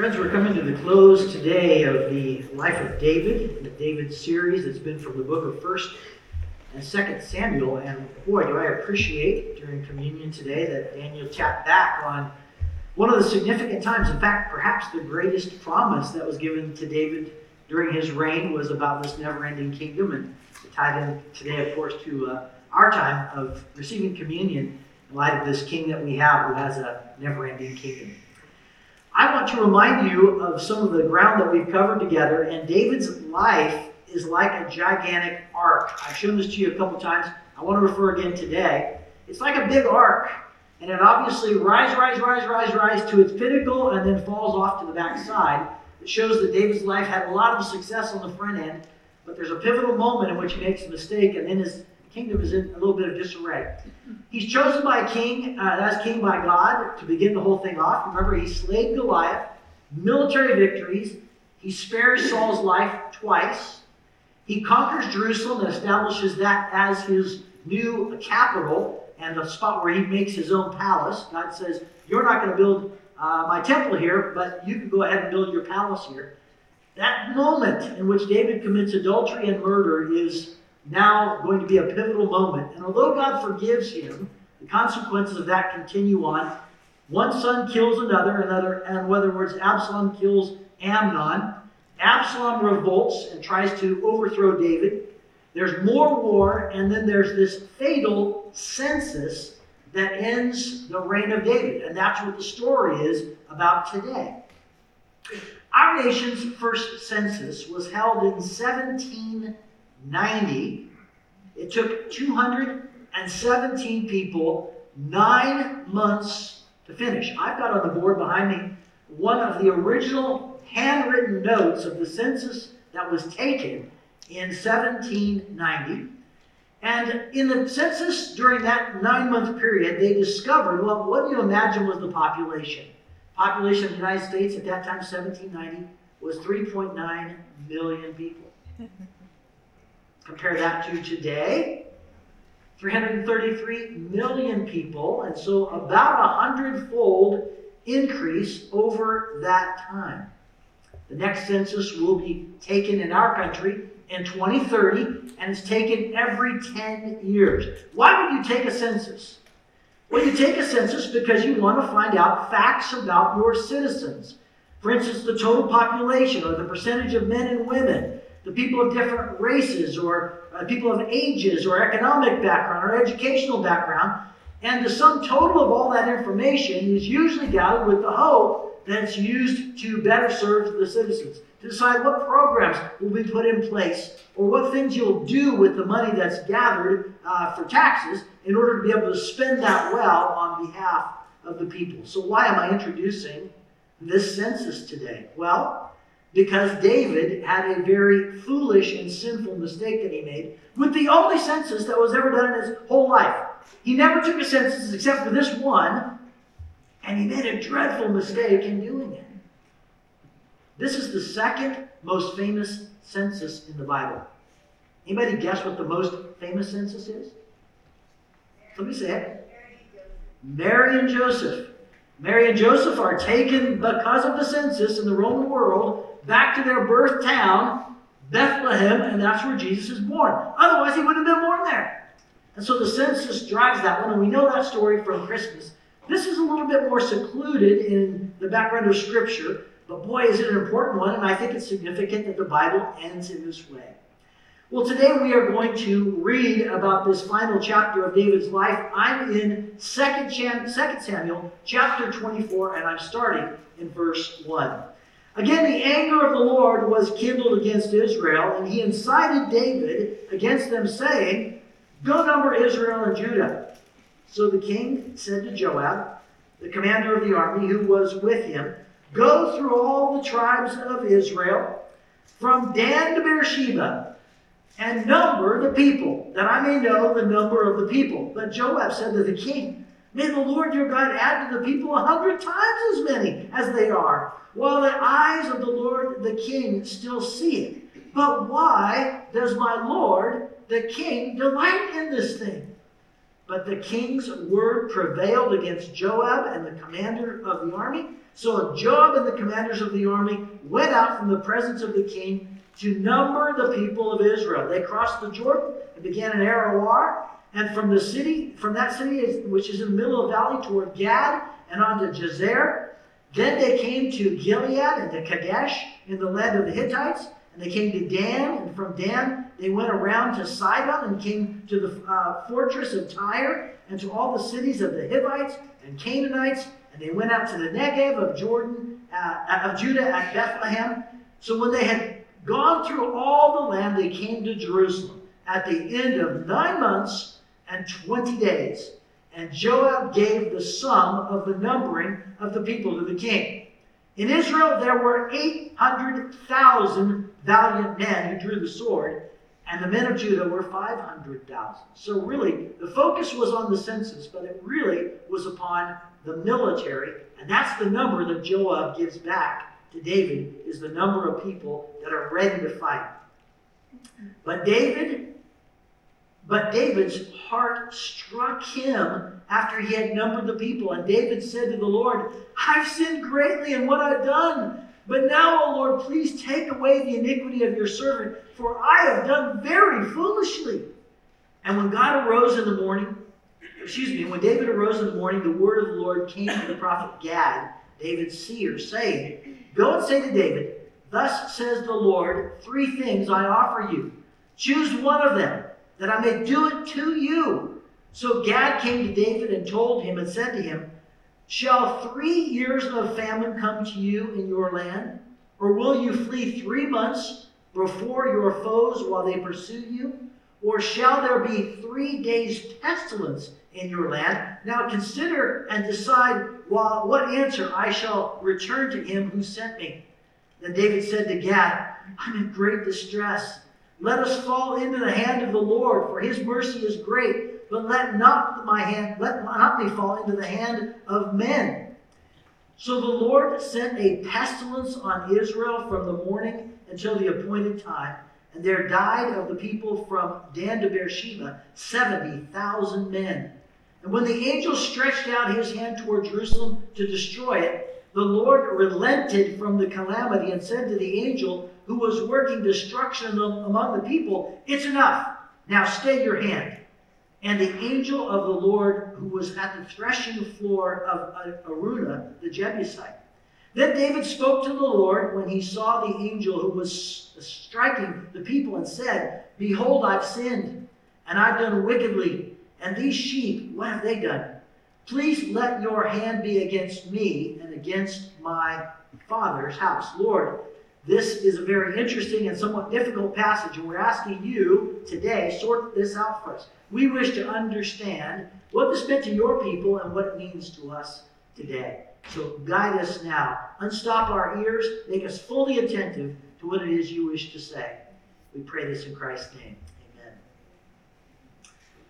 Friends, we're coming to the close today of the Life of David, the David series that's been from the book of 1st and 2nd Samuel. And boy, do I appreciate during communion today that Daniel tapped back on one of the significant times, in fact, perhaps the greatest promise that was given to David during his reign was about this never ending kingdom. And tied in today, of course, to uh, our time of receiving communion in light of this king that we have who has a never ending kingdom. I want to remind you of some of the ground that we've covered together, and David's life is like a gigantic arc. I've shown this to you a couple times. I want to refer again today. It's like a big arc, and it obviously rise, rise, rise, rise, rise to its pinnacle and then falls off to the backside. It shows that David's life had a lot of success on the front end, but there's a pivotal moment in which he makes a mistake, and then his kingdom is in a little bit of disarray. He's chosen by a king, uh, as king by God, to begin the whole thing off. Remember, he slayed Goliath, military victories. He spares Saul's life twice. He conquers Jerusalem and establishes that as his new capital and the spot where he makes his own palace. God says, You're not going to build uh, my temple here, but you can go ahead and build your palace here. That moment in which David commits adultery and murder is now going to be a pivotal moment. And although God forgives him, the consequences of that continue on. One son kills another, another, and in other words, Absalom kills Amnon. Absalom revolts and tries to overthrow David. There's more war, and then there's this fatal census that ends the reign of David. And that's what the story is about today. Our nation's first census was held in 17 90, it took 217 people nine months to finish. I've got on the board behind me one of the original handwritten notes of the census that was taken in 1790. And in the census during that nine month period, they discovered well, what do you imagine was the population? Population of the United States at that time, 1790, was 3.9 million people. Compare that to today 333 million people, and so about a hundredfold increase over that time. The next census will be taken in our country in 2030, and it's taken every 10 years. Why would you take a census? Well, you take a census because you want to find out facts about your citizens. For instance, the total population or the percentage of men and women the people of different races or uh, people of ages or economic background or educational background. And the sum total of all that information is usually gathered with the hope that it's used to better serve the citizens, to decide what programs will be put in place or what things you'll do with the money that's gathered uh, for taxes in order to be able to spend that well on behalf of the people. So, why am I introducing this census today? Well, because David had a very foolish and sinful mistake that he made with the only census that was ever done in his whole life. He never took a census except for this one, and he made a dreadful mistake in doing it. This is the second most famous census in the Bible. Anybody guess what the most famous census is? Me say it. Mary and Joseph. Mary and Joseph are taken because of the census in the Roman world back to their birth town, Bethlehem, and that's where Jesus is born. Otherwise, he wouldn't have been born there. And so the census drives that one, and we know that story from Christmas. This is a little bit more secluded in the background of Scripture, but boy, is it an important one, and I think it's significant that the Bible ends in this way. Well, today we are going to read about this final chapter of David's life. I'm in 2 Samuel chapter 24, and I'm starting in verse 1. Again, the anger of the Lord was kindled against Israel, and he incited David against them, saying, Go number Israel and Judah. So the king said to Joab, the commander of the army who was with him, Go through all the tribes of Israel, from Dan to Beersheba, and number the people, that I may know the number of the people. But Joab said to the king, May the Lord your God add to the people a hundred times as many as they are, while the eyes of the Lord the king still see it. But why does my Lord the king delight in this thing? But the king's word prevailed against Joab and the commander of the army. So Joab and the commanders of the army went out from the presence of the king to number the people of Israel. They crossed the Jordan and began in Aroer, and from the city, from that city, which is in the middle of the valley, toward Gad and on to Jazer. Then they came to Gilead and to Kadesh in the land of the Hittites, and they came to Dan, and from Dan they went around to Sidon and came to the uh, fortress of Tyre and to all the cities of the Hivites and Canaanites, and they went out to the Negev of Jordan, uh, of Judah at Bethlehem. So when they had gone through all the land, they came to Jerusalem at the end of nine months and twenty days. And Joab gave the sum of the numbering of the people to the king. In Israel, there were 800,000 valiant men who drew the sword, and the men of Judah were 500,000. So, really, the focus was on the census, but it really was upon the military, and that's the number that Joab gives back to David is the number of people that are ready to fight. But David, but David's heart struck him after he had numbered the people. And David said to the Lord, I've sinned greatly in what I've done. But now, O Lord, please take away the iniquity of your servant, for I have done very foolishly. And when God arose in the morning, excuse me, when David arose in the morning, the word of the Lord came to the prophet Gad, David's seer, saying, Go and say to David, Thus says the Lord, three things I offer you. Choose one of them, that I may do it to you. So Gad came to David and told him and said to him, Shall three years of famine come to you in your land? Or will you flee three months before your foes while they pursue you? Or shall there be three days' pestilence in your land? Now consider and decide what answer I shall return to him who sent me. Then David said to Gad, I'm in great distress. Let us fall into the hand of the Lord, for his mercy is great. But let not my hand, let not me fall into the hand of men. So the Lord sent a pestilence on Israel from the morning until the appointed time, and there died of the people from Dan to Beersheba seventy thousand men. And when the angel stretched out his hand toward Jerusalem to destroy it, the Lord relented from the calamity and said to the angel who was working destruction among the people, It's enough. Now stay your hand. And the angel of the Lord, who was at the threshing floor of Araunah, the Jebusite. Then David spoke to the Lord when he saw the angel who was striking the people and said, Behold, I've sinned, and I've done wickedly and these sheep, what have they done? Please let your hand be against me and against my father's house. Lord, this is a very interesting and somewhat difficult passage, and we're asking you today, sort this out for us. We wish to understand what this meant to your people and what it means to us today. So guide us now. Unstop our ears. Make us fully attentive to what it is you wish to say. We pray this in Christ's name. Amen.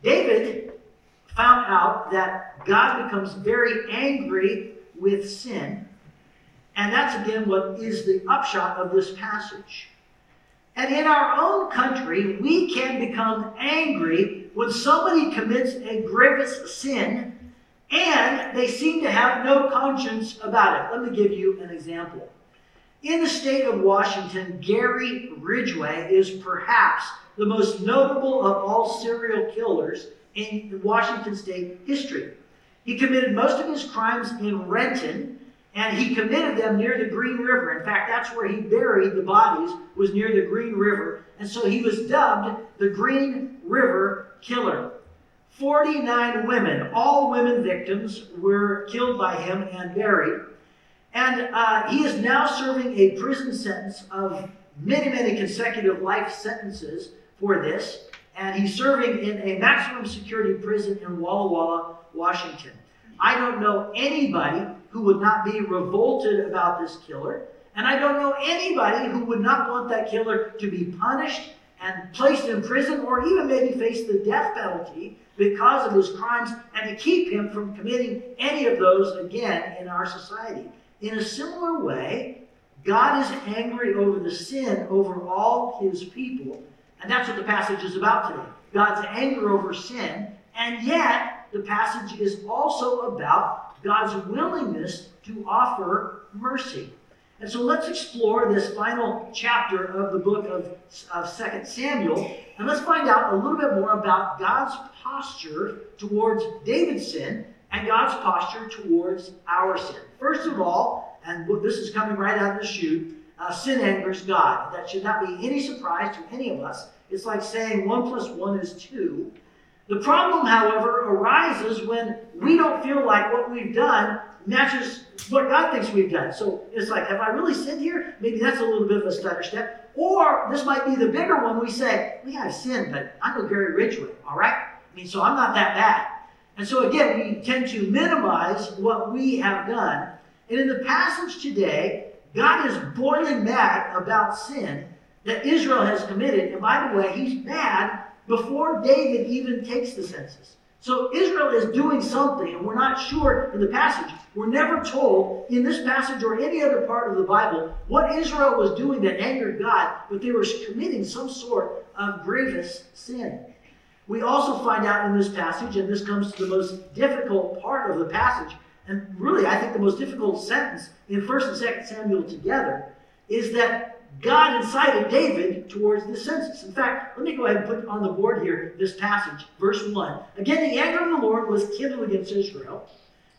David found out that God becomes very angry with sin. And that's again what is the upshot of this passage. And in our own country, we can become angry when somebody commits a grievous sin and they seem to have no conscience about it. Let me give you an example. In the state of Washington, Gary Ridgway is perhaps the most notable of all serial killers in Washington state history. He committed most of his crimes in Renton, and he committed them near the Green River. In fact, that's where he buried the bodies, was near the Green River. And so he was dubbed the Green River Killer. 49 women, all women victims, were killed by him and buried. And uh, he is now serving a prison sentence of many, many consecutive life sentences for this, and he's serving in a maximum security prison in Walla Walla, Washington. I don't know anybody who would not be revolted about this killer, and I don't know anybody who would not want that killer to be punished and placed in prison or even maybe face the death penalty because of his crimes and to keep him from committing any of those again in our society. In a similar way, God is angry over the sin over all his people and that's what the passage is about today. God's anger over sin And yet, the passage is also about God's willingness to offer mercy. And so let's explore this final chapter of the book of, of 2 Samuel, and let's find out a little bit more about God's posture towards David's sin and God's posture towards our sin. First of all, and this is coming right out of the chute, uh, sin angers God. That should not be any surprise to any of us. It's like saying one plus one is two. The problem, however, arises when we don't feel like what we've done matches what God thinks we've done. So it's like, have I really sinned here? Maybe that's a little bit of a stutter step. Or this might be the bigger one. We say, we have sinned, but I'm no Gary Ridgway, all right? I mean, so I'm not that bad. And so again, we tend to minimize what we have done. And in the passage today, God is boiling mad about sin that Israel has committed. And by the way, he's mad before David even takes the census. So Israel is doing something, and we're not sure in the passage. We're never told in this passage or any other part of the Bible what Israel was doing that angered God, but they were committing some sort of grievous sin. We also find out in this passage, and this comes to the most difficult part of the passage, and really I think the most difficult sentence in 1st and 2nd Samuel together, is that God incited David towards the census. In fact, let me go ahead and put on the board here this passage, verse 1. Again, the anger of the Lord was kindled against Israel,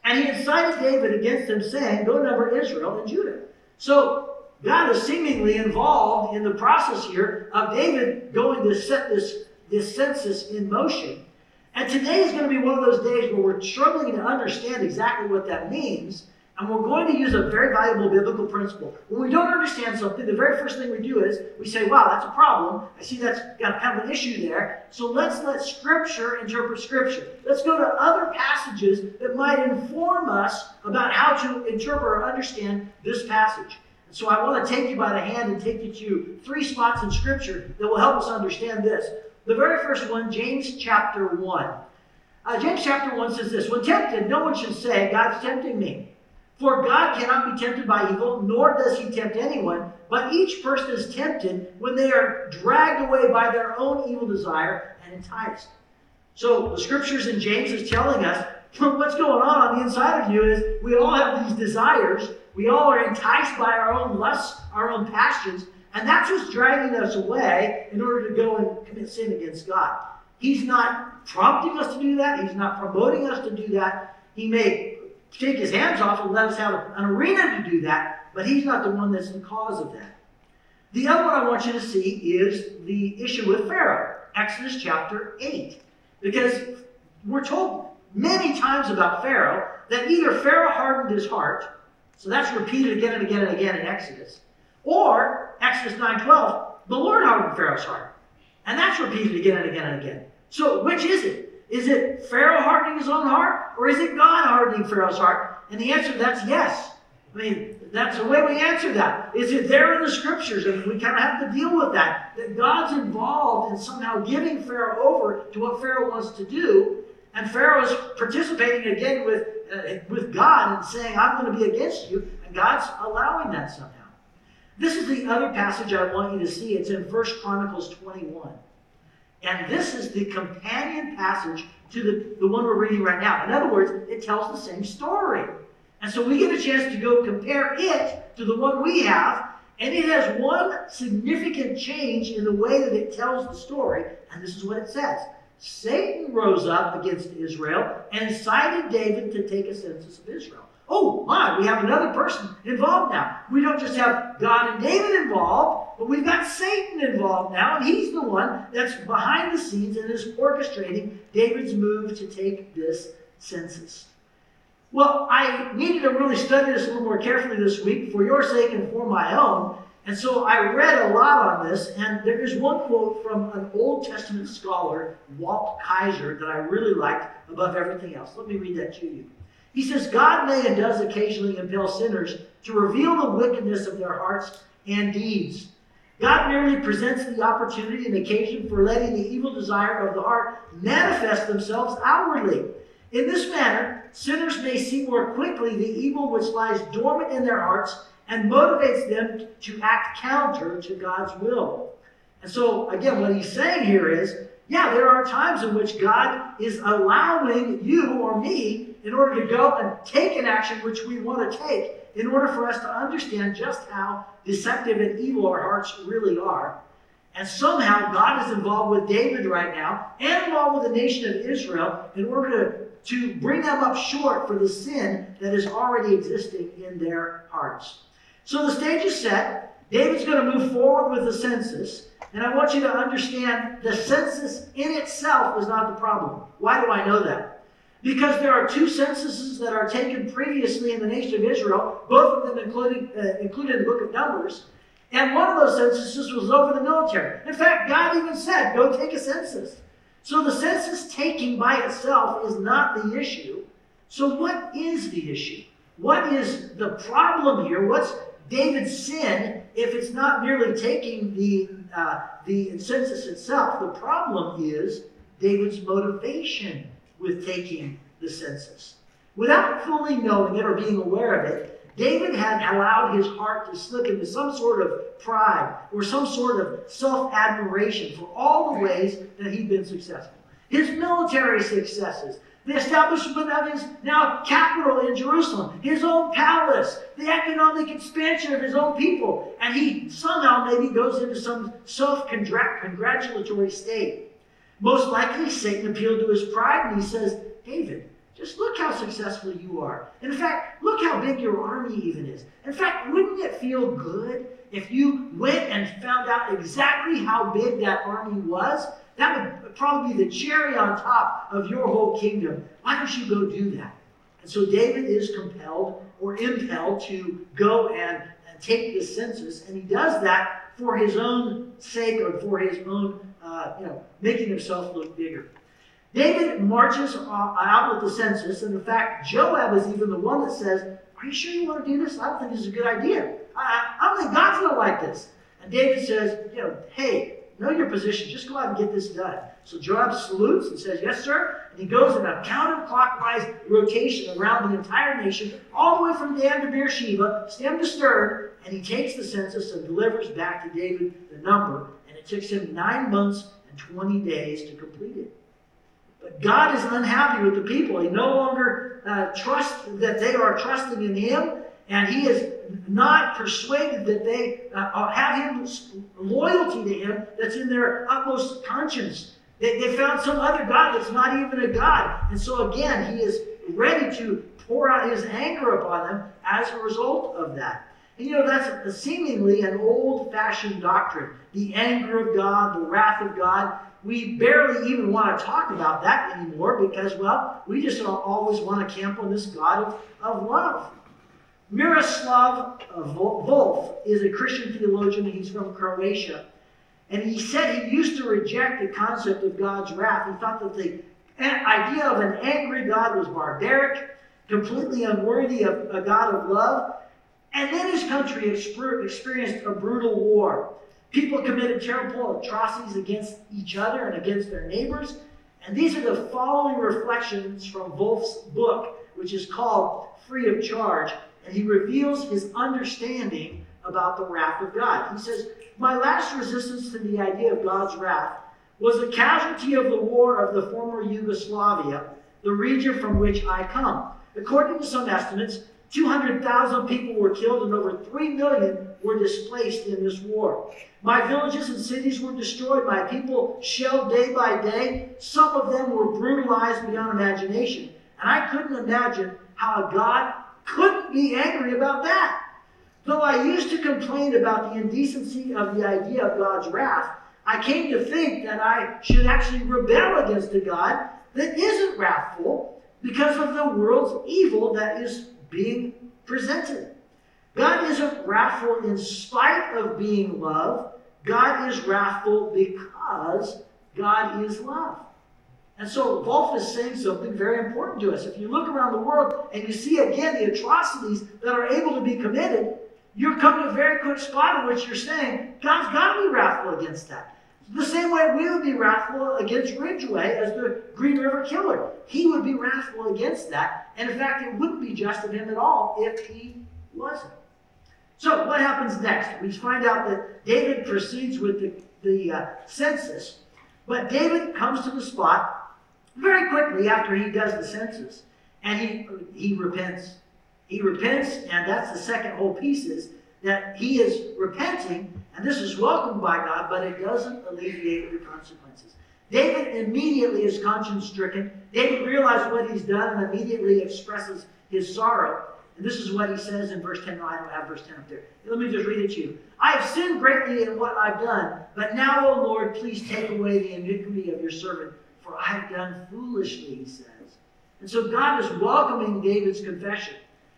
and he incited David against them, saying, Go number Israel and Judah. So, God is seemingly involved in the process here of David going to set this, this census in motion. And today is going to be one of those days where we're struggling to understand exactly what that means. And we're going to use a very valuable biblical principle. When we don't understand something, the very first thing we do is we say, wow, that's a problem. I see that's got kind of an issue there. So let's let Scripture interpret Scripture. Let's go to other passages that might inform us about how to interpret or understand this passage. And so I want to take you by the hand and take you to three spots in Scripture that will help us understand this. The very first one, James chapter 1. Uh, James chapter 1 says this When tempted, no one should say, God's tempting me. For God cannot be tempted by evil, nor does he tempt anyone, but each person is tempted when they are dragged away by their own evil desire and enticed. So the scriptures in James is telling us what's going on on the inside of you is we all have these desires. We all are enticed by our own lusts, our own passions, and that's what's dragging us away in order to go and commit sin against God. He's not prompting us to do that. He's not promoting us to do that. He may take his hands off and let us have an arena to do that, but he's not the one that's the cause of that. The other one I want you to see is the issue with Pharaoh, Exodus chapter 8. Because we're told many times about Pharaoh that either Pharaoh hardened his heart, so that's repeated again and again and again in Exodus, or Exodus 9:12, the Lord hardened Pharaoh's heart. And that's repeated again and again and again. So which is it? Is it Pharaoh hardening his own heart, or is it God hardening Pharaoh's heart? And the answer to that's yes. I mean, that's the way we answer that. Is it there in the scriptures? And we kind of have to deal with that. That God's involved in somehow giving Pharaoh over to what Pharaoh wants to do. And Pharaoh is participating again with, uh, with God and saying, I'm going to be against you. And God's allowing that somehow. This is the other passage I want you to see. It's in 1 Chronicles 21. And this is the companion passage to the, the one we're reading right now. In other words, it tells the same story. And so we get a chance to go compare it to the one we have, and it has one significant change in the way that it tells the story. And this is what it says Satan rose up against Israel and incited David to take a census of Israel. Oh my, we have another person involved now. We don't just have God and David involved, but we've got Satan involved now, and he's the one that's behind the scenes and is orchestrating David's move to take this census. Well, I needed to really study this a little more carefully this week for your sake and for my own. And so I read a lot on this, and there is one quote from an Old Testament scholar, Walt Kaiser, that I really liked above everything else. Let me read that to you. He says, God may and does occasionally impel sinners to reveal the wickedness of their hearts and deeds. God merely presents the opportunity and occasion for letting the evil desire of the heart manifest themselves outwardly. In this manner, sinners may see more quickly the evil which lies dormant in their hearts and motivates them to act counter to God's will. And so, again, what he's saying here is yeah, there are times in which God is allowing you or me in order to go and take an action which we want to take in order for us to understand just how deceptive and evil our hearts really are. And somehow God is involved with David right now and involved with the nation of Israel in order to, to bring them up short for the sin that is already existing in their hearts. So the stage is set. David's going to move forward with the census. And I want you to understand the census in itself was not the problem. Why do I know that? Because there are two censuses that are taken previously in the nation of Israel, both of them including, uh, included in the book of Numbers. And one of those censuses was over the military. In fact, God even said, go take a census. So the census taking by itself is not the issue. So, what is the issue? What is the problem here? What's David's sin if it's not merely taking the, uh, the census itself? The problem is David's motivation with taking the census. Without fully knowing it or being aware of it, David had allowed his heart to slip into some sort of pride or some sort of self admiration for all the ways that he'd been successful. His military successes, the establishment of his now capital in Jerusalem, his own palace, the economic expansion of his own people, and he somehow maybe goes into some self congratulatory state. Most likely, Satan appealed to his pride and he says, David, just look how successful you are. In fact, look how big your army even is. In fact, wouldn't it feel good if you went and found out exactly how big that army was? That would probably be the cherry on top of your whole kingdom. Why don't you go do that? And so David is compelled or impelled to go and, and take the census, and he does that for his own sake or for his own, uh, you know, making himself look bigger. David marches out with the census, and in fact, Joab is even the one that says, Are you sure you want to do this? I don't think this is a good idea. I, I don't think God's going to like this. And David says, You know, hey, know your position. Just go out and get this done. So Joab salutes and says, Yes, sir. And he goes in a counterclockwise rotation around the entire nation, all the way from Dan to Beersheba, stem to stern, and he takes the census and delivers back to David the number. It takes him nine months and 20 days to complete it. But God is unhappy with the people. He no longer uh, trusts that they are trusting in Him, and He is not persuaded that they uh, have Him loyalty to Him that's in their utmost conscience. They, they found some other God that's not even a God. And so again, He is ready to pour out His anger upon them as a result of that. And you know, that's seemingly an old fashioned doctrine. The anger of God, the wrath of God we barely even want to talk about that anymore because, well, we just don't always want to camp on this God of, of love. Miroslav Volf is a Christian theologian. He's from Croatia. And he said he used to reject the concept of God's wrath. He thought that the idea of an angry God was barbaric, completely unworthy of a God of love. And then his country experienced a brutal war. People committed terrible atrocities against each other and against their neighbors. And these are the following reflections from Volf's book, which is called Free of Charge. And he reveals his understanding about the wrath of God. He says, My last resistance to the idea of God's wrath was a casualty of the war of the former Yugoslavia, the region from which I come. According to some estimates, 200,000 people were killed and over 3 million were displaced in this war. My villages and cities were destroyed, my people shelled day by day. Some of them were brutalized beyond imagination. And I couldn't imagine how a God couldn't be angry about that. Though I used to complain about the indecency of the idea of God's wrath, I came to think that I should actually rebel against a God that isn't wrathful because of the world's evil that is being presented. God isn't wrathful in spite of being love. God is wrathful because God is love. And so Volf is saying something very important to us. If you look around the world and you see again the atrocities that are able to be committed, you're coming to a very quick spot in which you're saying, God's got to be wrathful against that. The same way we would be wrathful against Ridgway as the Green River Killer. He would be wrathful against that. And in fact, it wouldn't be just of him at all if he wasn't. So, what happens next? We find out that David proceeds with the, the uh, census. But David comes to the spot very quickly after he does the census, and he, he repents. He repents, and that's the second whole piece is that he is repenting, and this is welcomed by God, but it doesn't alleviate the consequences. David immediately is conscience stricken. David realizes what he's done and immediately expresses his sorrow. And this is what he says in verse 10. No, I don't have verse 10 up there. Let me just read it to you. I have sinned greatly in what I've done, but now, O Lord, please take away the iniquity of your servant, for I have done foolishly, he says. And so God is welcoming David's confession.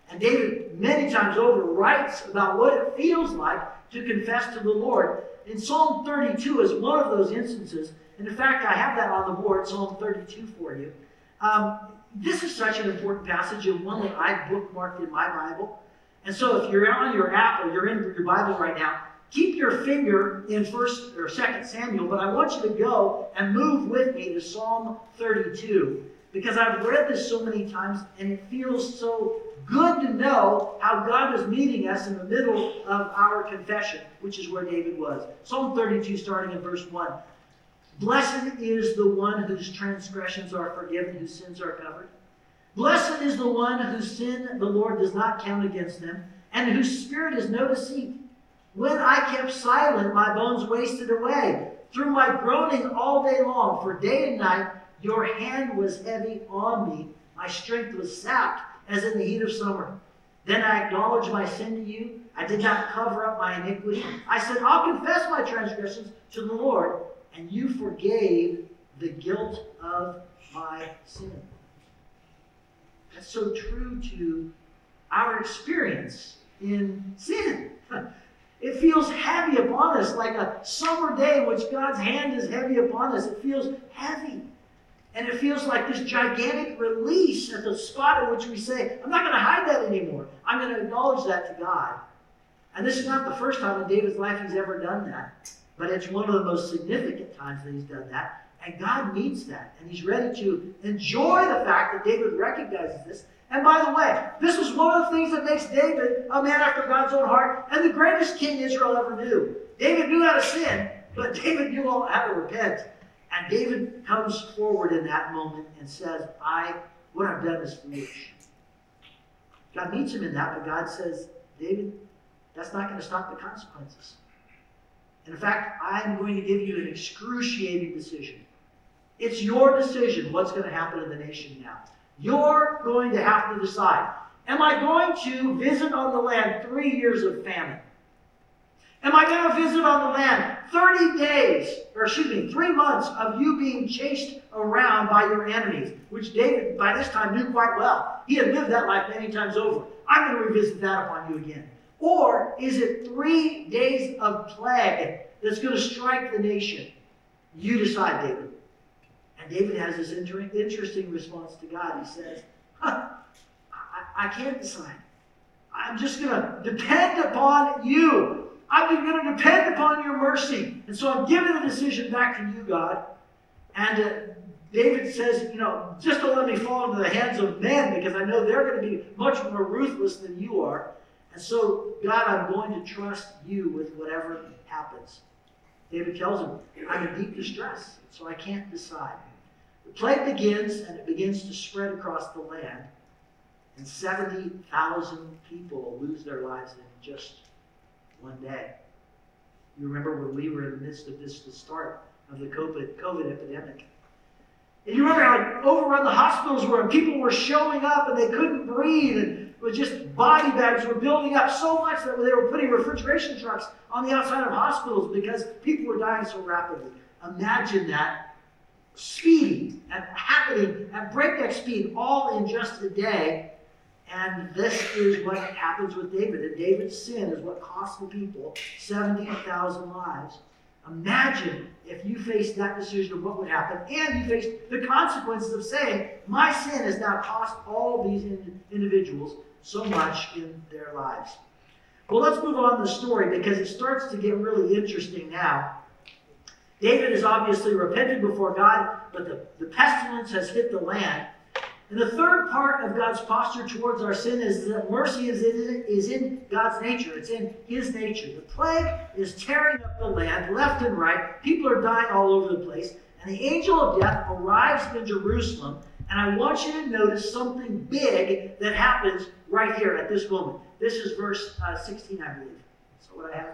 And David, many times over, writes about what it feels like to confess to the Lord. And Psalm 32 is one of those instances. And in fact, I have that on the board, Psalm 32 for you. Um, this is such an important passage and one that I bookmarked in my Bible. And so if you're on your app or you're in your Bible right now, keep your finger in first or second Samuel, but I want you to go and move with me to Psalm 32 because I've read this so many times and it feels so good to know how God is meeting us in the middle of our confession, which is where David was. Psalm 32, starting in verse 1. Blessed is the one whose transgressions are forgiven, whose sins are covered. Blessed is the one whose sin the Lord does not count against them, and whose spirit is no deceit. When I kept silent, my bones wasted away through my groaning all day long, for day and night your hand was heavy on me. My strength was sapped as in the heat of summer. Then I acknowledged my sin to you. I did not cover up my iniquity. I said, I'll confess my transgressions to the Lord, and you forgave the guilt of my sin. That's so true to our experience in sin. It feels heavy upon us, like a summer day in which God's hand is heavy upon us. It feels heavy. And it feels like this gigantic release at the spot at which we say, I'm not going to hide that anymore. I'm going to acknowledge that to God. And this is not the first time in David's life he's ever done that, but it's one of the most significant times that he's done that. And God needs that. And he's ready to enjoy the fact that David recognizes this. And by the way, this was one of the things that makes David a man after God's own heart and the greatest king Israel ever knew. David knew how to sin, but David knew how to repent. And David comes forward in that moment and says, I, what I've done is foolish. God meets him in that, but God says, David, that's not going to stop the consequences. And in fact, I'm going to give you an excruciating decision. It's your decision what's going to happen in the nation now. You're going to have to decide. Am I going to visit on the land three years of famine? Am I going to visit on the land 30 days, or excuse me, three months of you being chased around by your enemies, which David by this time knew quite well. He had lived that life many times over. I'm going to revisit that upon you again. Or is it three days of plague that's going to strike the nation? You decide, David. And David has this interesting response to God. He says, huh, I, I can't decide. I'm just going to depend upon you. I'm going to depend upon your mercy. And so I'm giving the decision back to you, God. And uh, David says, you know, just don't let me fall into the hands of men because I know they're going to be much more ruthless than you are. And so, God, I'm going to trust you with whatever happens. David tells him, I'm in deep distress, so I can't decide. The plague begins, and it begins to spread across the land. And 70,000 people lose their lives in just one day. You remember when we were in the midst of this, the start of the COVID, COVID epidemic. And you remember how overrun the hospitals were and people were showing up and they couldn't breathe and it was just body bags were building up so much that they were putting refrigeration trucks on the outside of hospitals because people were dying so rapidly. Imagine that speed and happening at breakneck speed all in just a day and this is what happens with David. And David's sin is what cost the people 70,000 lives. Imagine if you faced that decision of what would happen, and you faced the consequences of saying, My sin has now cost all these in- individuals so much in their lives. Well, let's move on to the story because it starts to get really interesting now. David has obviously repented before God, but the, the pestilence has hit the land. And the third part of God's posture towards our sin is that mercy is in, is in God's nature. It's in His nature. The plague is tearing up the land left and right. People are dying all over the place. And the angel of death arrives in Jerusalem. And I want you to notice something big that happens right here at this moment. This is verse uh, 16, I believe. So what I have?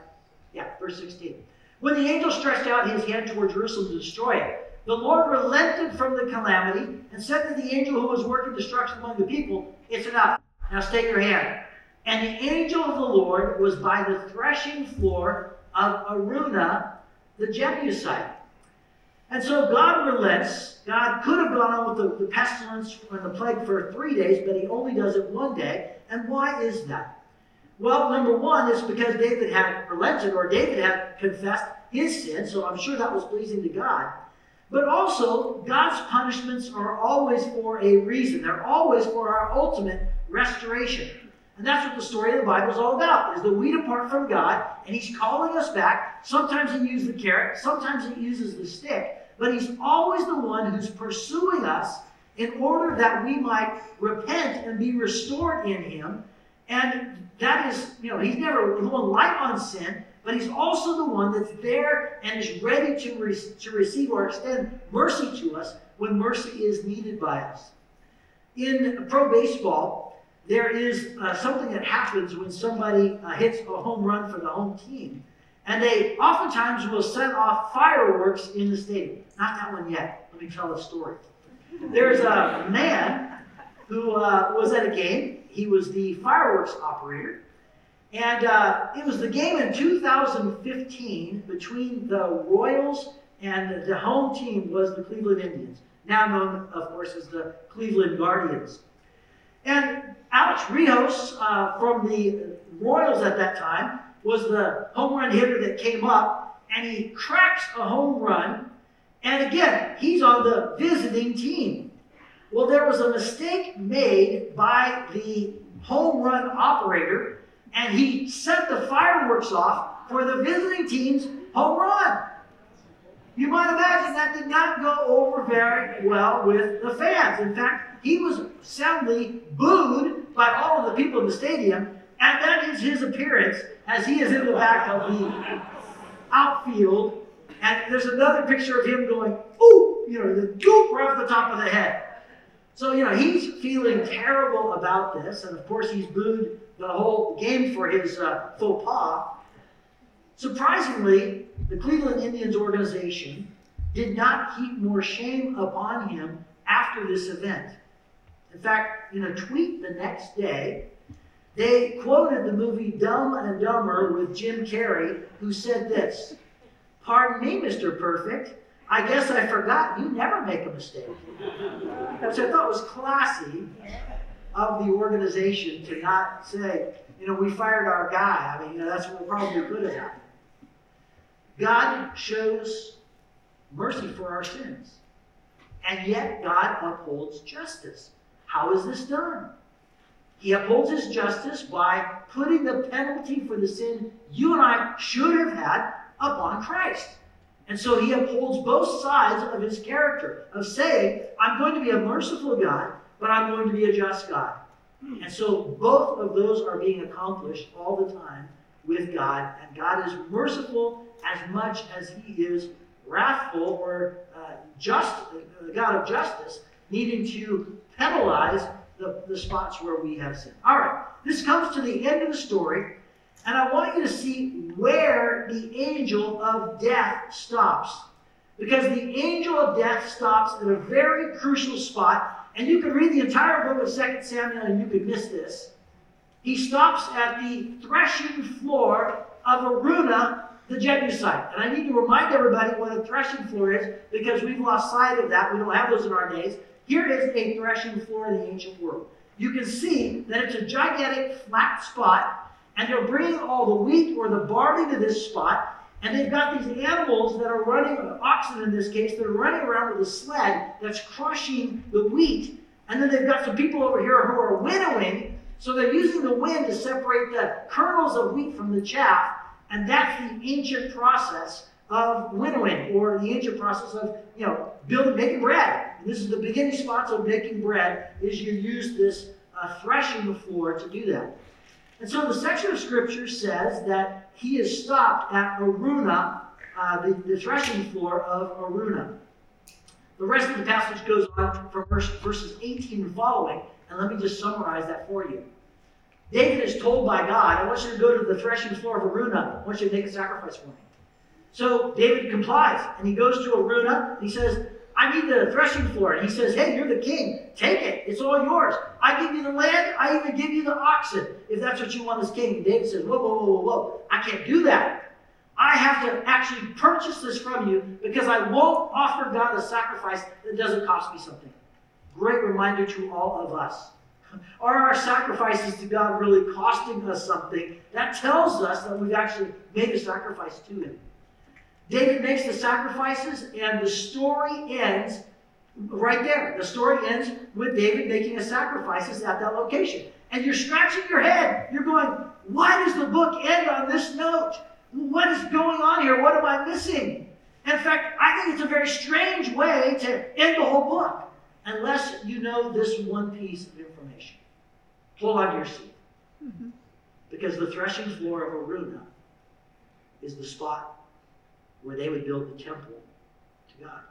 Yeah, verse 16. When the angel stretched out his hand toward Jerusalem to destroy it, the Lord relented from the calamity and said to the angel who was working destruction among the people, It's enough. Now stay your hand. And the angel of the Lord was by the threshing floor of Araunah, the Jebusite. And so God relents. God could have gone on with the, the pestilence and the plague for three days, but he only does it one day. And why is that? Well, number one is because David had relented, or David had confessed his sin, so I'm sure that was pleasing to God. But also, God's punishments are always for a reason. They're always for our ultimate restoration. And that's what the story of the Bible is all about, is that we depart from God, and He's calling us back. Sometimes He uses the carrot, sometimes He uses the stick, but He's always the one who's pursuing us in order that we might repent and be restored in Him. And that is, you know, He's never going light on sin, but He's also the one that's there and is ready to, re- to receive or extend mercy to us when mercy is needed by us. In pro baseball, there is uh, something that happens when somebody uh, hits a home run for the home team. And they oftentimes will set off fireworks in the stadium. Not that one yet. Let me tell a story. There's a man who uh, was at a game. He was the fireworks operator. And uh, it was the game in 2015 between the Royals and the home team was the Cleveland Indians, now known, of course, as the Cleveland Guardians. And Alex Rios uh, from the Royals at that time was the home run hitter that came up, and he cracks a home run. And again, he's on the visiting team. Well, there was a mistake made by the home run operator, and he set the fireworks off for the visiting team's home run. You might imagine that did not go over very well with the fans. In fact, he was soundly booed by all of the people in the stadium, and that is his appearance as he is in the back of the outfield. And there's another picture of him going, ooh, you know, the goop right off the top of the head. So, you know, he's feeling terrible about this, and of course, he's booed the whole game for his uh, faux pas. Surprisingly, the Cleveland Indians organization did not heap more shame upon him after this event. In fact, in a tweet the next day, they quoted the movie Dumb and Dumber with Jim Carrey, who said this Pardon me, Mr. Perfect. I guess I forgot you never make a mistake. Which I thought was classy of the organization to not say, you know, we fired our guy. I mean, you know, that's what probably could have happened. God shows mercy for our sins. And yet God upholds justice. How is this done? He upholds his justice by putting the penalty for the sin you and I should have had upon Christ. And so he upholds both sides of his character of saying, I'm going to be a merciful God, but I'm going to be a just God. And so both of those are being accomplished all the time with God. And God is merciful as much as he is wrathful or uh, just, the God of justice, needing to penalize the, the spots where we have sinned. All right, this comes to the end of the story, and I want you to see where the angel of death stops. Because the angel of death stops at a very crucial spot, and you can read the entire book of 2 Samuel and you could miss this. He stops at the threshing floor of Araunah the Jebusite. And I need to remind everybody what a threshing floor is because we've lost sight of that. We don't have those in our days. Here is a threshing floor in the ancient world. You can see that it's a gigantic flat spot, and they're bringing all the wheat or the barley to this spot, and they've got these animals that are running, oxen in this case, that are running around with a sled that's crushing the wheat. And then they've got some people over here who are winnowing, so they're using the wind to separate the kernels of wheat from the chaff. And that's the ancient process of winnowing, or the ancient process of, you know, building, making bread. And this is the beginning spots of making bread, is you use this uh, threshing floor to do that. And so the section of scripture says that he is stopped at Araunah, uh, the, the threshing floor of Araunah. The rest of the passage goes on from verse, verses 18 and following, and let me just summarize that for you. David is told by God, I want you to go to the threshing floor of Araunah. I want you to make a sacrifice for me. So David complies, and he goes to Araunah, and he says, I need the threshing floor. And he says, Hey, you're the king. Take it. It's all yours. I give you the land. I even give you the oxen, if that's what you want as king. And David says, Whoa, whoa, whoa, whoa, whoa. I can't do that. I have to actually purchase this from you because I won't offer God a sacrifice that doesn't cost me something. Great reminder to all of us. Are our sacrifices to God really costing us something? That tells us that we've actually made a sacrifice to Him. David makes the sacrifices, and the story ends right there. The story ends with David making a sacrifices at that location. And you're scratching your head. You're going, why does the book end on this note? What is going on here? What am I missing? In fact, I think it's a very strange way to end the whole book unless you know this one piece of information. Hold on to your seat. Mm-hmm. Because the threshing floor of Araunah is the spot where they would build the temple to God.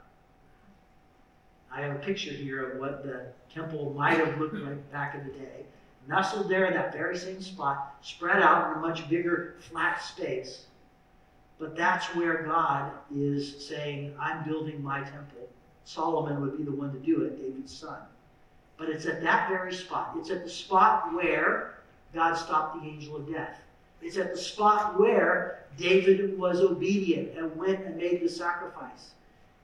I have a picture here of what the temple might have looked like back in the day. Nestled there in that very same spot, spread out in a much bigger flat space. But that's where God is saying, I'm building my temple. Solomon would be the one to do it, David's son. But it's at that very spot. It's at the spot where God stopped the angel of death. It's at the spot where David was obedient and went and made the sacrifice.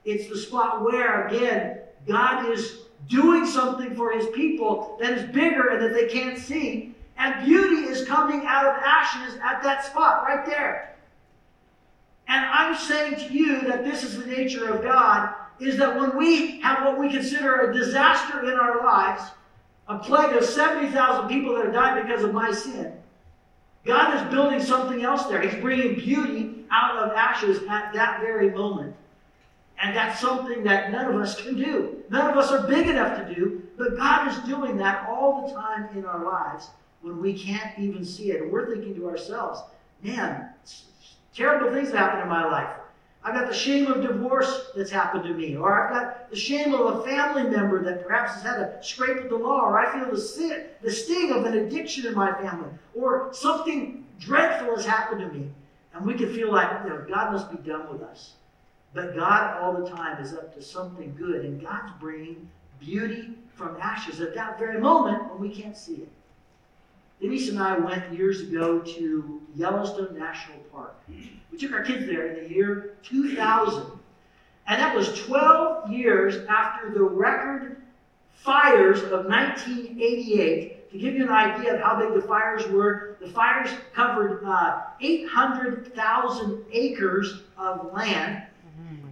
It's the spot where, again, God is doing something for his people that is bigger and that they can't see. And beauty is coming out of ashes at that spot right there. And I'm saying to you that this is the nature of God is that when we have what we consider a disaster in our lives, a plague of 70,000 people that have died because of my sin, God is building something else there. He's bringing beauty out of ashes at that very moment. And that's something that none of us can do. None of us are big enough to do, but God is doing that all the time in our lives when we can't even see it. And we're thinking to ourselves, man, terrible things happen in my life. I've got the shame of divorce that's happened to me, or I've got the shame of a family member that perhaps has had a scrape with the law, or I feel the, sin, the sting of an addiction in my family, or something dreadful has happened to me. And we can feel like, you know, God must be done with us. But God all the time is up to something good, and God's bringing beauty from ashes at that very moment when we can't see it. Denise and I went years ago to Yellowstone National Park. We took our kids there in the year 2000. And that was 12 years after the record fires of 1988. To give you an idea of how big the fires were, the fires covered uh, 800,000 acres of land.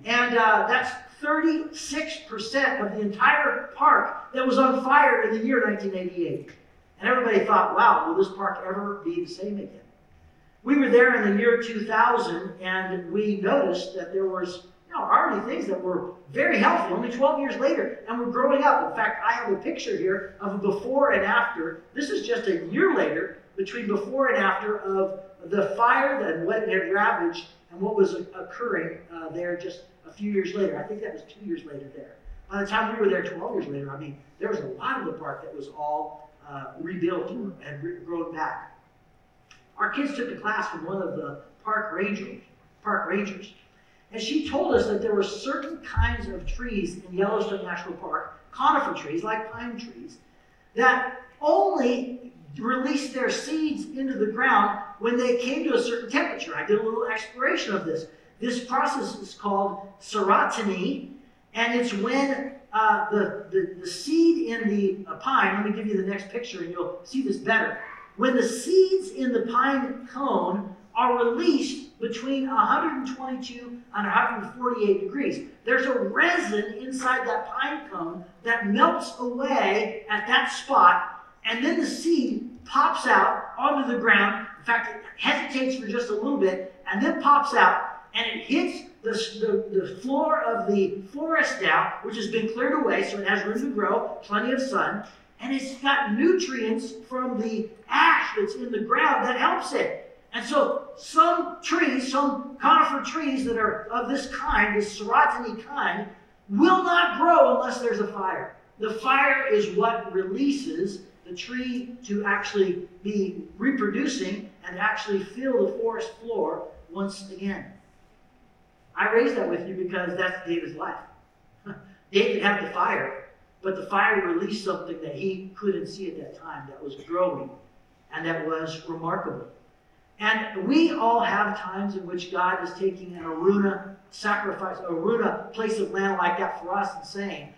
And uh, that's 36% of the entire park that was on fire in the year 1988. And everybody thought, wow, will this park ever be the same again? We were there in the year 2000, and we noticed that there was you know, already things that were very healthy, only 12 years later, and we're growing up. In fact, I have a picture here of a before and after. This is just a year later, between before and after of the fire and what had ravaged and what was occurring uh, there just a few years later. I think that was two years later there. By the time we were there 12 years later, I mean, there was a lot of the park that was all uh, rebuilt or had grown back. Our kids took a class from one of the park rangers, park rangers, and she told us that there were certain kinds of trees in Yellowstone National Park, conifer trees like pine trees, that only released their seeds into the ground when they came to a certain temperature. I did a little exploration of this. This process is called serotiny, and it's when uh, the, the, the seed in the uh, pine, let me give you the next picture and you'll see this better. When the seeds in the pine cone are released between 122 and 148 degrees, there's a resin inside that pine cone that melts away at that spot, and then the seed pops out onto the ground. In fact, it hesitates for just a little bit and then pops out, and it hits the, the, the floor of the forest now, which has been cleared away, so it has room to grow, plenty of sun, and it's got nutrients from the ash that's in the ground that helps it. And so some trees, some conifer trees that are of this kind, this serotiny kind, will not grow unless there's a fire. The fire is what releases the tree to actually be reproducing and actually fill the forest floor once again. I raise that with you because that's David's life. David had the fire, but the fire released something that he couldn't see at that time that was growing and that was remarkable. And we all have times in which God is taking an Araunah sacrifice, Araunah place of land like that for us and saying,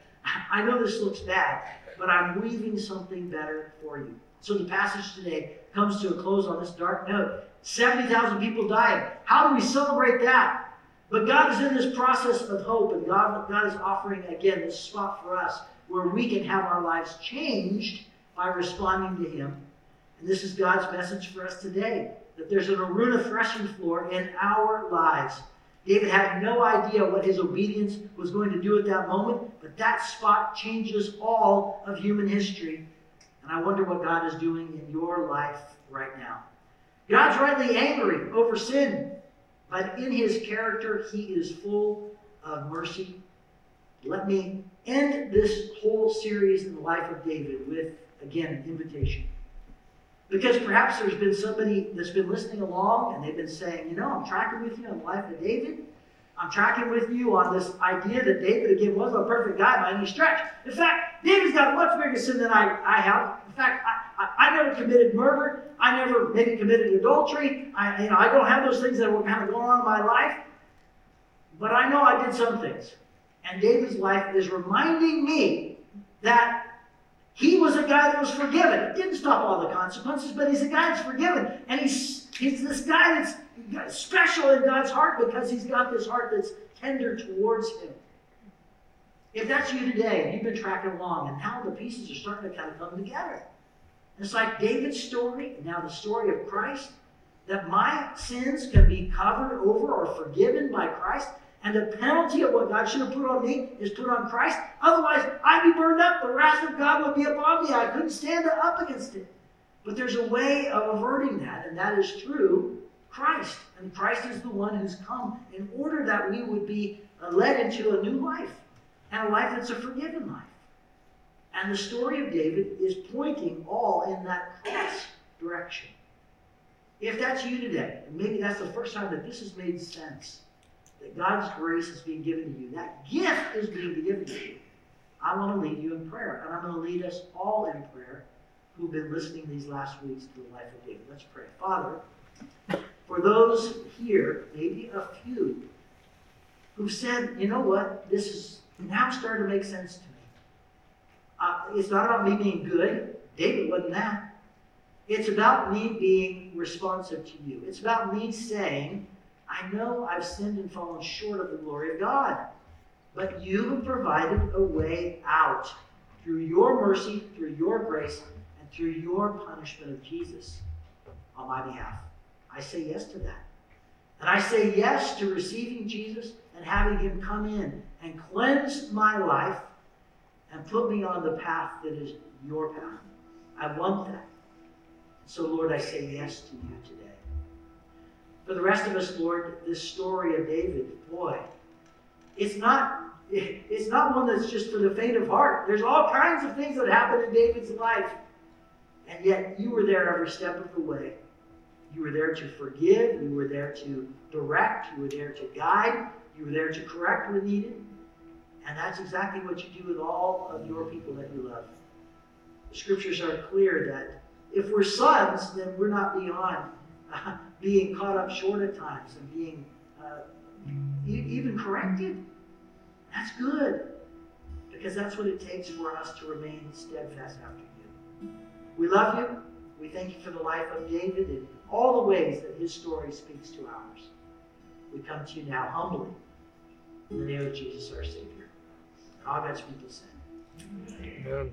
I know this looks bad, but I'm weaving something better for you. So the passage today comes to a close on this dark note. 70,000 people died. How do we celebrate that? But God is in this process of hope, and God, God is offering again this spot for us where we can have our lives changed by responding to Him. And this is God's message for us today that there's an Araunah threshing floor in our lives. David had no idea what his obedience was going to do at that moment, but that spot changes all of human history. And I wonder what God is doing in your life right now. God's rightly angry over sin, but in his character, he is full of mercy. Let me end this whole series in the life of David with, again, an invitation. Because perhaps there's been somebody that's been listening along and they've been saying, you know, I'm tracking with you on the life of David. I'm tracking with you on this idea that David, again, wasn't a perfect guy by any stretch. In fact, David's got a much bigger sin than I, I have. In fact, I, I, I never committed murder. I never maybe committed adultery. I, you know, I don't have those things that were kind of going on in my life. But I know I did some things. And David's life is reminding me that he was a guy that was forgiven. It didn't stop all the consequences, but he's a guy that's forgiven. And he's, he's this guy that's special in God's heart because he's got this heart that's tender towards him. If that's you today, and you've been tracking along, and now the pieces are starting to kind of come together. It's like David's story, now the story of Christ, that my sins can be covered over or forgiven by Christ, and the penalty of what God should have put on me is put on Christ. Otherwise, I'd be burned up. The wrath of God would be upon me. I couldn't stand up against it. But there's a way of averting that, and that is through Christ. And Christ is the one who's come in order that we would be led into a new life, and a life that's a forgiven life. And the story of David is pointing all in that cross direction. If that's you today, and maybe that's the first time that this has made sense, that God's grace is being given to you. That gift is being given to you. I want to lead you in prayer, and I'm going to lead us all in prayer who've been listening these last weeks to the life of David. Let's pray. Father, for those here, maybe a few, who've said, you know what, this is now starting to make sense to me. Uh, it's not about me being good. David wasn't that. It's about me being responsive to you. It's about me saying, I know I've sinned and fallen short of the glory of God. But you have provided a way out through your mercy, through your grace, and through your punishment of Jesus on my behalf. I say yes to that. And I say yes to receiving Jesus and having him come in and cleanse my life and put me on the path that is your path. I want that. So, Lord, I say yes to you today. For the rest of us, Lord, this story of David, boy, it's not it's not one that's just for the faint of heart. There's all kinds of things that happened in David's life. And yet you were there every step of the way. You were there to forgive, you were there to direct, you were there to guide, you were there to correct when needed. And that's exactly what you do with all of your people that you love. The scriptures are clear that if we're sons, then we're not beyond uh, being caught up short at times and being uh, even corrected. That's good because that's what it takes for us to remain steadfast after you. We love you. We thank you for the life of David and all the ways that his story speaks to ours. We come to you now humbly in the name of Jesus our Savior. God's people. Amen.